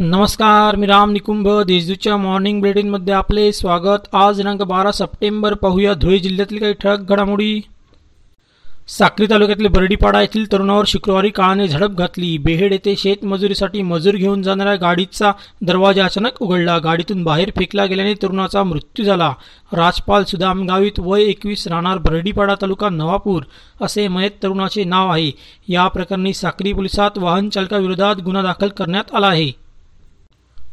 नमस्कार मी राम निकुंभ देशदूतच्या मॉर्निंग बुलेटिनमध्ये आपले स्वागत. आज दिनांक बारा सप्टेंबर पाहूया धुळे जिल्ह्यातील काही ठळक घडामोडी. साक्री तालुक्यातील बर्डीपाडा येथील तरुणावर शुक्रवारी काळाने झडप घातली. बेहेड येथे शेतमजुरीसाठी मजूर घेऊन जाणाऱ्या गाडीचा दरवाजा अचानक उघडला. गाडीतून बाहेर फेकला गेल्याने तरुणाचा मृत्यू झाला. राजपाल सुदाम गावित वय एकवीस राहणार बर्डीपाडा तालुका नवापूर असे मयत तरुणाचे नाव आहे. या प्रकरणी साक्री पोलिसात वाहन चालकाविरोधात गुन्हा दाखल करण्यात आला आहे.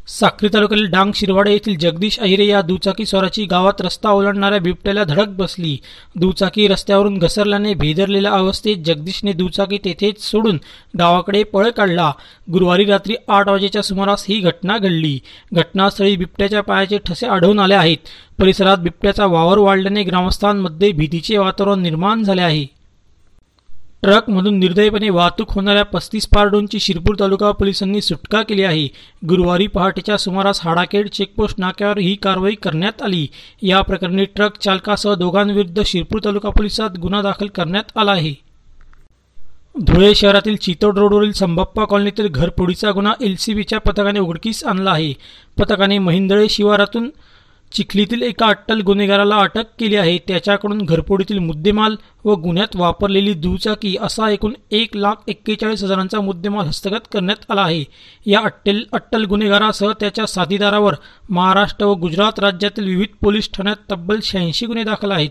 साक्री तालुक्यातील डांग शिरवाडे येथील जगदीश अहिरे या दुचाकी स्वराची गावात रस्ता ओलांडणाऱ्या बिबट्याला धडक बसली. दुचाकी रस्त्यावरून घसरल्याने भेदरलेल्या अवस्थेत जगदीशने दुचाकी तेथेच सोडून गावाकडे पळ काढला. गुरुवारी रात्री आठ वाजेच्या सुमारास ही घटना घडली. घटनास्थळी बिबट्याच्या पायाचे ठसे आढळून आले आहेत. परिसरात बिबट्याचा वावर वाढल्याने ग्रामस्थांमध्ये भीतीचे वातावरण निर्माण झाले आहे. ट्रकमधून निर्दयीपणे वाहतूक होणाऱ्या पस्तीस पारडोनची शिरपूर तालुका पोलिसांनी सुटका केली आहे. गुरुवारी पहाटेच्या सुमारास हाडाखेड चेकपोस्ट नाक्यावर ही कारवाई करण्यात आली. या प्रकरणी ट्रक चालकासह दोघांविरुद्ध शिरपूर तालुका पोलिसात गुन्हा दाखल करण्यात आला आहे. धुळे शहरातील चितोड रोडवरील संभाप्पा कॉलनीतील घरफोडीचा गुन्हा एल सी बीच्या पथकाने उघडकीस आणला आहे. पथकाने महिंदळे शिवारातून चिखलीतील एका अट्टल गुन्हेगाराला अटक केली आहे. त्याच्याकडून घरफोडीतील मुद्देमाल व गुन्ह्यात वापरलेली दुचाकी असा एकूण एक लाख एक्केचाळीस हजारांचा मुद्देमाल हस्तगत करण्यात आला आहे. या अट्टल अट्टल गुन्हेगारासह त्याच्या साथीदारावर महाराष्ट्र व गुजरात राज्यातील विविध पोलीस ठाण्यात तब्बल शहाऐंशी गुन्हे दाखल आहेत.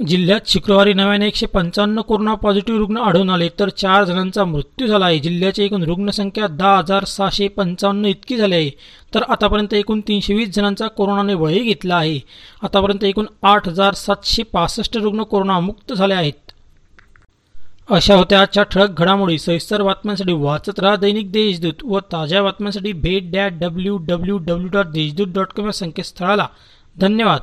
जिल्ह्यात शुक्रवारी नव्याने एकशे पंचावन्न कोरोना पॉझिटिव्ह रुग्ण आढळून आले तर चार जणांचा मृत्यू झाला आहे जिल्ह्याची एकूण रुग्णसंख्या दहा हजार सहाशे पंचावन्न इतकी झाली आहे. तर आतापर्यंत एकूण तीनशे वीस जणांचा कोरोनाने बळी घेतला आहे. आतापर्यंत एकूण आठ हजार सातशे पासष्ट रुग्ण कोरोनामुक्त झाले आहेत. अशा होत्या आजच्या ठळक घडामोडी. सविस्तर बातम्यांसाठी वाचत राहा दैनिक देशदूत व ताज्या बातम्यांसाठी भेट that W W W dot Deshdoot dot com या संकेतस्थळाला. धन्यवाद.